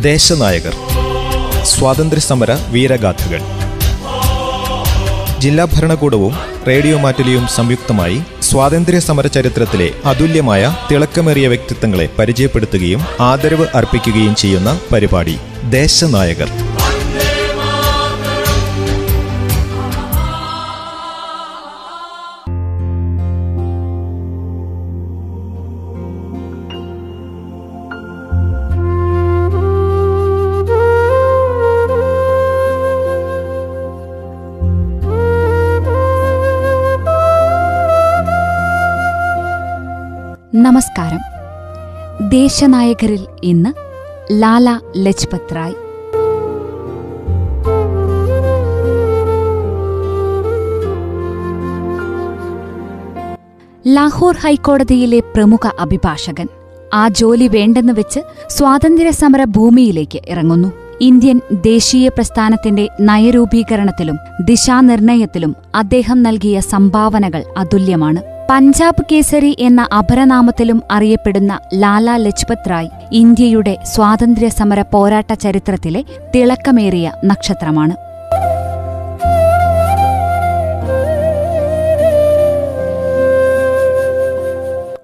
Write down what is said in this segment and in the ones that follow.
ദേശനായകർ. സ്വാതന്ത്ര്യസമര വീരഗാഥകൾ. ജില്ലാ ഭരണകൂടവും റേഡിയോ മാറ്റലിയും സംയുക്തമായി സ്വാതന്ത്ര്യ സമര ചരിത്രത്തിലെ അതുല്യമായ തിളക്കമേറിയ വ്യക്തിത്വങ്ങളെ പരിചയപ്പെടുത്തുകയും ആദരവ് അർപ്പിക്കുകയും ചെയ്യുന്ന പരിപാടി ദേശനായകർ. നമസ്കാരം. ദേശനായകരിൽ ഇന്ന് ലാല ലജ്പത് റായ് ലാഹോർ ഹൈക്കോടതിയിലെ പ്രമുഖ അഭിഭാഷകൻ ആ ജോലി വേണ്ടെന്ന് വെച്ച് സ്വാതന്ത്ര്യസമര ഭൂമിയിലേക്ക് ഇറങ്ങുന്നു. ഇന്ത്യൻ ദേശീയ പ്രസ്ഥാനത്തിന്റെ നയരൂപീകരണത്തിലും ദിശാനിർണയത്തിലും അദ്ദേഹം നൽകിയ സംഭാവനകൾ അതുല്യമാണ്. പഞ്ചാബ് കേസരി എന്ന അപരനാമത്തിലും അറിയപ്പെടുന്ന ലാലാ ലജ്പത് റായ് ഇന്ത്യയുടെ സ്വാതന്ത്ര്യ സമര പോരാട്ട ചരിത്രത്തിലെ തിളക്കമേറിയ നക്ഷത്രമാണ്.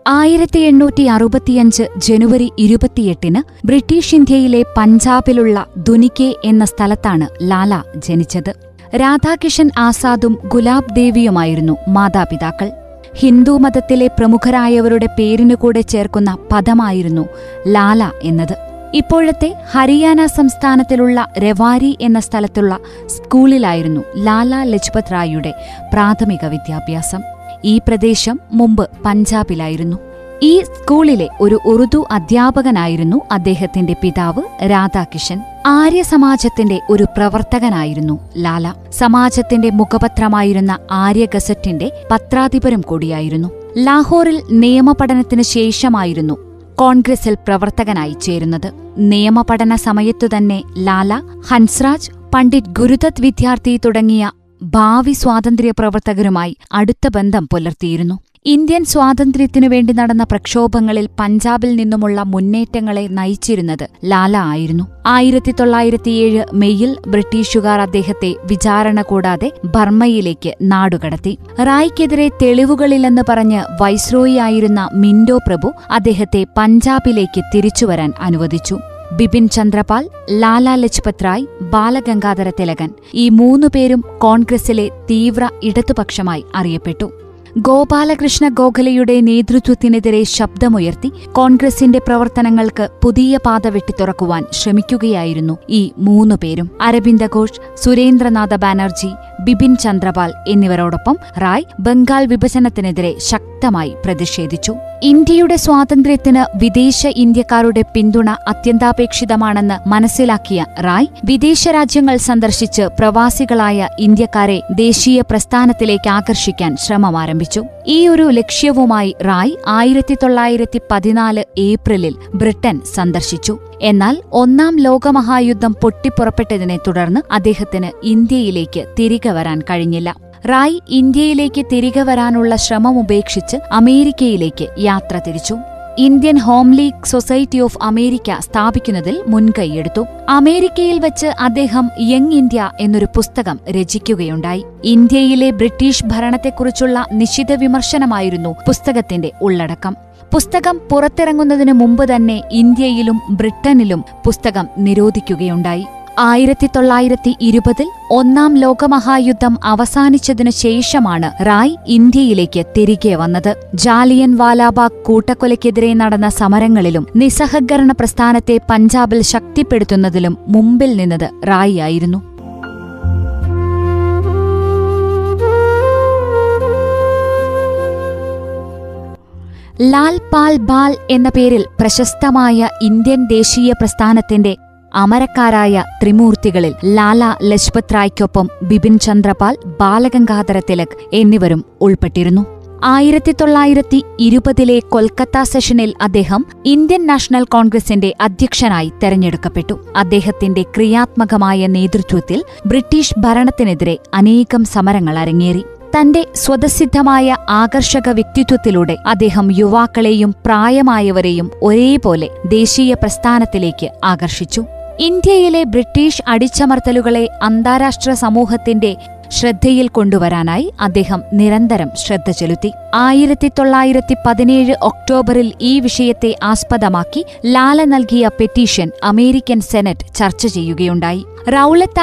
ആയിരത്തി എണ്ണൂറ്റി അറുപത്തിയഞ്ച് ജനുവരി ഇരുപത്തിയെട്ടിന് ബ്രിട്ടീഷ് ഇന്ത്യയിലെ പഞ്ചാബിലുള്ള ദുനിക്കെ എന്ന സ്ഥലത്താണ് ലാല ജനിച്ചത്. രാധാകിഷൻ ആസാദും ഗുലാബ് ദേവിയുമായിരുന്നു മാതാപിതാക്കൾ. ഹിന്ദു മതത്തിലെ പ്രമുഖരായവരുടെ പേരിനുകൂടെ ചേർക്കുന്ന പദമായിരുന്നു ലാല എന്നത്. ഇപ്പോഴത്തെ ഹരിയാന സംസ്ഥാനത്തിലുള്ള രവാരി എന്ന സ്ഥലത്തുള്ള സ്കൂളിലായിരുന്നു ലാല ലജ്പത് റായിയുടെ പ്രാഥമിക വിദ്യാഭ്യാസം. ഈ പ്രദേശം മുമ്പ് പഞ്ചാബിലായിരുന്നു. ഈ സ്കൂളിലെ ഒരു ഉറുദു അധ്യാപകനായിരുന്നു അദ്ദേഹത്തിന്റെ പിതാവ് രാധാകിഷൻ. ആര്യ സമാജത്തിന്റെ ഒരു പ്രവർത്തകനായിരുന്നു ലാല. സമാജത്തിന്റെ മുഖപത്രമായിരുന്ന ആര്യ ഗസറ്റിന്റെ പത്രാധിപരും കൂടിയായിരുന്നു. ലാഹോറിൽ നിയമപഠനത്തിനു ശേഷമായിരുന്നു കോൺഗ്രസിൽ പ്രവർത്തകനായി ചേരുന്നത്. നിയമപഠന സമയത്തുതന്നെ ലാല ഹൻസ്രാജ് പണ്ഡിറ്റ് ഗുരുദത്ത് വിദ്യാർത്ഥി തുടങ്ങിയ ഭാവി സ്വാതന്ത്ര്യ പ്രവർത്തകരുമായി അടുത്ത ബന്ധം പുലർത്തിയിരുന്നു. ഇന്ത്യൻ സ്വാതന്ത്ര്യത്തിനു വേണ്ടി നടന്ന പ്രക്ഷോഭങ്ങളിൽ പഞ്ചാബിൽ നിന്നുമുള്ള മുന്നേറ്റങ്ങളെ നയിച്ചിരുന്നത് ലാല ആയിരുന്നു. ആയിരത്തി തൊള്ളായിരത്തിയേഴ് മെയ്യിൽ ബ്രിട്ടീഷുകാർ അദ്ദേഹത്തെ വിചാരണ കൂടാതെ ബർമ്മയിലേക്ക് നാടുകടത്തി. റായ്ക്കെതിരെ തെളിവുകളില്ലെന്ന് പറഞ്ഞ് വൈസ്രോയി ആയിരുന്ന മിൻഡോ പ്രഭു അദ്ദേഹത്തെ പഞ്ചാബിലേക്ക് തിരിച്ചുവരാൻ അനുവദിച്ചു. ബിപിൻ ചന്ദ്രപാൽ ലാല ലജ്പത് റായ് ബാലഗംഗാധര തിലകൻ ഈ മൂന്നുപേരും കോൺഗ്രസിലെ തീവ്ര ഇടതുപക്ഷമായി അറിയപ്പെട്ടു. ഗോപാലകൃഷ്ണ ഗോഖലയുടെ നേതൃത്വത്തിനെതിരെ ശബ്ദമുയർത്തി കോൺഗ്രസിന്റെ പ്രവർത്തനങ്ങൾക്ക് പുതിയ പാത വെട്ടിത്തുറക്കുവാൻ ശ്രമിക്കുകയായിരുന്നു ഈ മൂന്നുപേരും. അരവിന്ദ ഘോഷ് സുരേന്ദ്രനാഥ ബാനർജി ബിപിൻ ചന്ദ്രപാൽ എന്നിവരോടൊപ്പം റായ് ബംഗാൾ വിഭജനത്തിനെതിരെ ശക്തമായി പ്രതിഷേധിച്ചു. ഇന്ത്യയുടെ സ്വാതന്ത്ര്യത്തിന് വിദേശ ഇന്ത്യക്കാരുടെ പിന്തുണ അത്യന്താപേക്ഷിതമാണെന്ന് മനസ്സിലാക്കിയ റായ് വിദേശ രാജ്യങ്ങൾ സന്ദർശിച്ച് പ്രവാസികളായ ഇന്ത്യക്കാരെ ദേശീയ പ്രസ്ഥാനത്തിലേക്ക് ആകർഷിക്കാൻ ശ്രമമാരംഭിച്ചു. ഈ ഒരു ലക്ഷ്യവുമായി റായ് ആയിരത്തി തൊള്ളായിരത്തി പതിനാല് ഏപ്രിലിൽ ബ്രിട്ടൻ സന്ദർശിച്ചു. എന്നാൽ ഒന്നാം ലോകമഹായുദ്ധം പൊട്ടിപ്പുറപ്പെട്ടതിനെ തുടർന്ന് അദ്ദേഹത്തിന് ഇന്ത്യയിലേക്ക് തിരികെ വരാൻ കഴിഞ്ഞില്ല. റായ് ഇന്ത്യയിലേക്ക് തിരികെ വരാനുള്ള ശ്രമമുപേക്ഷിച്ച് അമേരിക്കയിലേക്ക് യാത്ര തിരിച്ചു. Indian home league society of America സ്ഥാപിക്കുന്നതിൽ മുൻകൈയെടുത്തു. അമേരിക്കയിൽ വച്ച് അദ്ദേഹം യങ് ഇന്ത്യ എന്നൊരു പുസ്തകം രചിക്കുകയുണ്ടായി. ഇന്ത്യയിലെ ബ്രിട്ടീഷ് ഭരണത്തെക്കുറിച്ചുള്ള നിശിത വിമർശനമായിരുന്നു പുസ്തകത്തിന്റെ ഉള്ളടക്കം. പുസ്തകം പുറത്തിറങ്ങുന്നതിനു മുമ്പ് തന്നെ ഇന്ത്യയിലും ബ്രിട്ടനിലും പുസ്തകം നിരോധിക്കുകയുണ്ടായി. ആയിരത്തി തൊള്ളായിരത്തി ഇരുപതിൽ ഒന്നാം ലോകമഹായുദ്ധം അവസാനിച്ചതിനു ശേഷമാണ് റായ് ഇന്ത്യയിലേക്ക് തിരികെ വന്നത്. ജാലിയൻ വാലാബാഗ് കൂട്ടക്കൊലയ്ക്കെതിരെ നടന്ന സമരങ്ങളിലും നിസ്സഹകരണ പ്രസ്ഥാനത്തെ പഞ്ചാബിൽ ശക്തിപ്പെടുത്തുന്നതിലും മുമ്പിൽ നിന്നത് റായ് ലാൽ പാൽ ബാൽ എന്ന പേരിൽ പ്രശസ്തമായ ഇന്ത്യൻ ദേശീയ പ്രസ്ഥാനത്തിന്റെ അമരക്കാരായ ത്രിമൂർത്തികളിൽ ലാല ലജ്പത് റായ്ക്കൊപ്പം ബിപിൻ ചന്ദ്രപാൽ ബാലഗംഗാധര തിലക് എന്നിവരും ഉൾപ്പെട്ടിരുന്നു. ആയിരത്തി തൊള്ളായിരത്തി ഇരുപതിലെ കൊൽക്കത്ത സെഷനിൽ അദ്ദേഹം ഇന്ത്യൻ നാഷണൽ കോൺഗ്രസിന്റെ അധ്യക്ഷനായി തെരഞ്ഞെടുക്കപ്പെട്ടു. അദ്ദേഹത്തിന്റെ ക്രിയാത്മകമായ നേതൃത്വത്തിൽ ബ്രിട്ടീഷ് ഭരണത്തിനെതിരെ അനേകം സമരങ്ങൾ അരങ്ങേറി. തന്റെ സ്വതസിദ്ധമായ ആകർഷക വ്യക്തിത്വത്തിലൂടെ അദ്ദേഹം യുവാക്കളെയും പ്രായമായവരെയും ഒരേപോലെ ദേശീയ പ്രസ്ഥാനത്തിലേക്ക് ആകർഷിച്ചു. ഇന്ത്യയിലെ ബ്രിട്ടീഷ് അടിച്ചമർത്തലുകളെ അന്താരാഷ്ട്ര സമൂഹത്തിന്റെ ശ്രദ്ധയിൽ കൊണ്ടുവരാനായി അദ്ദേഹം നിരന്തരം ശ്രദ്ധ ചെലുത്തി. ആയിരത്തി തൊള്ളായിരത്തി പതിനേഴ് ഒക്ടോബറിൽ ഈ വിഷയത്തെ ആസ്പദമാക്കി ലാല നൽകിയ പെറ്റീഷൻ അമേരിക്കൻ സെനറ്റ് ചർച്ച ചെയ്യുകയുണ്ടായി. റൌലത്ത്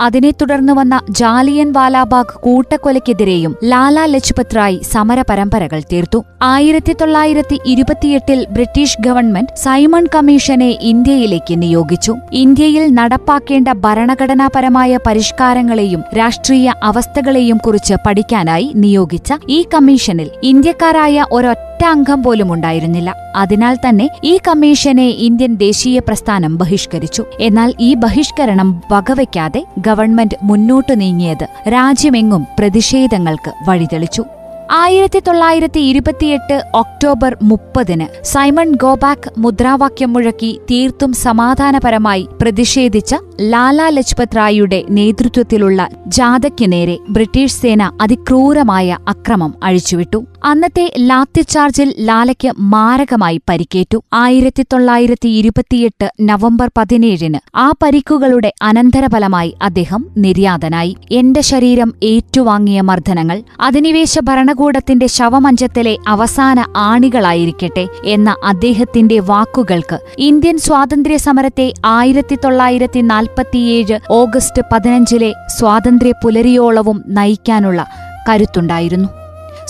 അതിനെ തുടർന്ന് വന്ന ജാലിയൻ വാലാബാഗ് കൂട്ടക്കൊലയ്ക്കെതിരെയും ലാലാ ലജ്പത് റായ് സമര പരമ്പരകൾ തീർത്തു. ആയിരത്തി തൊള്ളായിരത്തി ഇരുപത്തിയെട്ടിൽ ബ്രിട്ടീഷ് ഗവൺമെന്റ് സൈമൺ കമ്മീഷനെ ഇന്ത്യയിലേക്ക് നിയോഗിച്ചു. ഇന്ത്യയിൽ നടപ്പാക്കേണ്ട ഭരണഘടനാപരമായ പരിഷ്കാരങ്ങളെയും രാഷ്ട്രീയ അവസ്ഥകളെയും കുറിച്ച് പഠിക്കാനായി നിയോഗിച്ച ഈ കമ്മീഷനിൽ ഇന്ത്യക്കാരായ ഒരൊറ്റ അംഗം പോലും ഉണ്ടായിരുന്നില്ല. അതിനാൽ തന്നെ ഈ കമ്മീഷനെ ഇന്ത്യൻ ദേശീയ പ്രസ്ഥാനം ബഹിഷ്കരിച്ചു. എന്നാൽ ഈ ബഹിഷ്കരണം വകവയ്ക്കാതെ ഗവൺമെന്റ് മുന്നോട്ടു നീങ്ങിയത് രാജ്യമെങ്ങും പ്രതിഷേധങ്ങൾക്ക് വഴിതെളിച്ചു. ആയിരത്തി തൊള്ളായിരത്തി ഇരുപത്തിയെട്ട് ഒക്ടോബർ മുപ്പതിന് സൈമൺ ഗോബാക്ക് മുദ്രാവാക്യം മുഴക്കി തീർത്തും സമാധാനപരമായി പ്രതിഷേധിച്ച ലാലാ ലജ്പത് റായിയുടെ നേതൃത്വത്തിലുള്ള ജാഥയ്ക്കു നേരെ ബ്രിട്ടീഷ് സേന അതിക്രൂരമായ അക്രമം അഴിച്ചുവിട്ടു. അന്നത്തെ ലാത്തിച്ചാർജിൽ ലാലയ്ക്ക് മാരകമായി പരിക്കേറ്റു. ആയിരത്തി തൊള്ളായിരത്തി ഇരുപത്തിയെട്ട് നവംബർ പതിനേഴിന് ആ പരിക്കുകളുടെ അനന്തരഫലമായി അദ്ദേഹം നിര്യാതനായി. എന്റെ ശരീരം ഏറ്റുവാങ്ങിയ മർദ്ദനങ്ങൾ അധിനിവേശ ഭരണകൂടത്തിന്റെ ശവമഞ്ചത്തിലെ അവസാന ആണികളായിരിക്കട്ടെ എന്ന അദ്ദേഹത്തിന്റെ വാക്കുകൾക്ക് ഇന്ത്യൻ സ്വാതന്ത്ര്യ സമരത്തെ ആയിരത്തി തൊള്ളായിരത്തി നാൽപ്പത്തിയേഴ് ഓഗസ്റ്റ് പതിനഞ്ചിലെ സ്വാതന്ത്ര്യ പുലരിയോളവും നയിക്കാനുള്ള കരുത്തുണ്ടായിരുന്നു.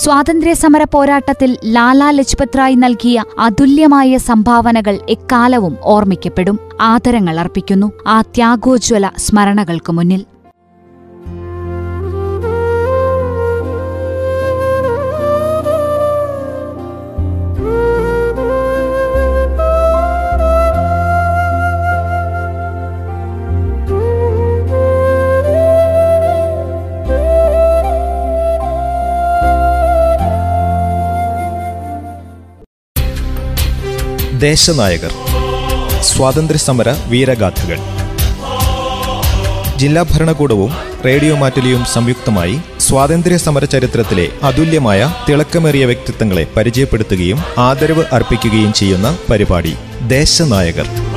സ്വാതന്ത്ര്യ സമര പോരാട്ടത്തിൽ ലാലാ ലജ്പത് റായ് നൽകിയ അതുല്യമായ സംഭാവനകൾ എക്കാലവും ഓർമ്മിക്കപ്പെടും. ആദരങ്ങൾ അർപ്പിക്കുന്നു. ആ ത്യാഗോജ്വല സ്മരണകൾക്കു മുന്നിൽ. ദേശനായകർ. സ്വാതന്ത്ര്യസമര വീരഗാഥകൾ. ജില്ലാ ഭരണകൂടവും റേഡിയോ മാറ്റുലിയും സംയുക്തമായി സ്വാതന്ത്ര്യ സമര ചരിത്രത്തിലെ അതുല്യമായ തിളക്കമേറിയ വ്യക്തിത്വങ്ങളെ പരിചയപ്പെടുത്തുകയും ആദരവ് അർപ്പിക്കുകയും ചെയ്യുന്ന പരിപാടി ദേശനായകർ.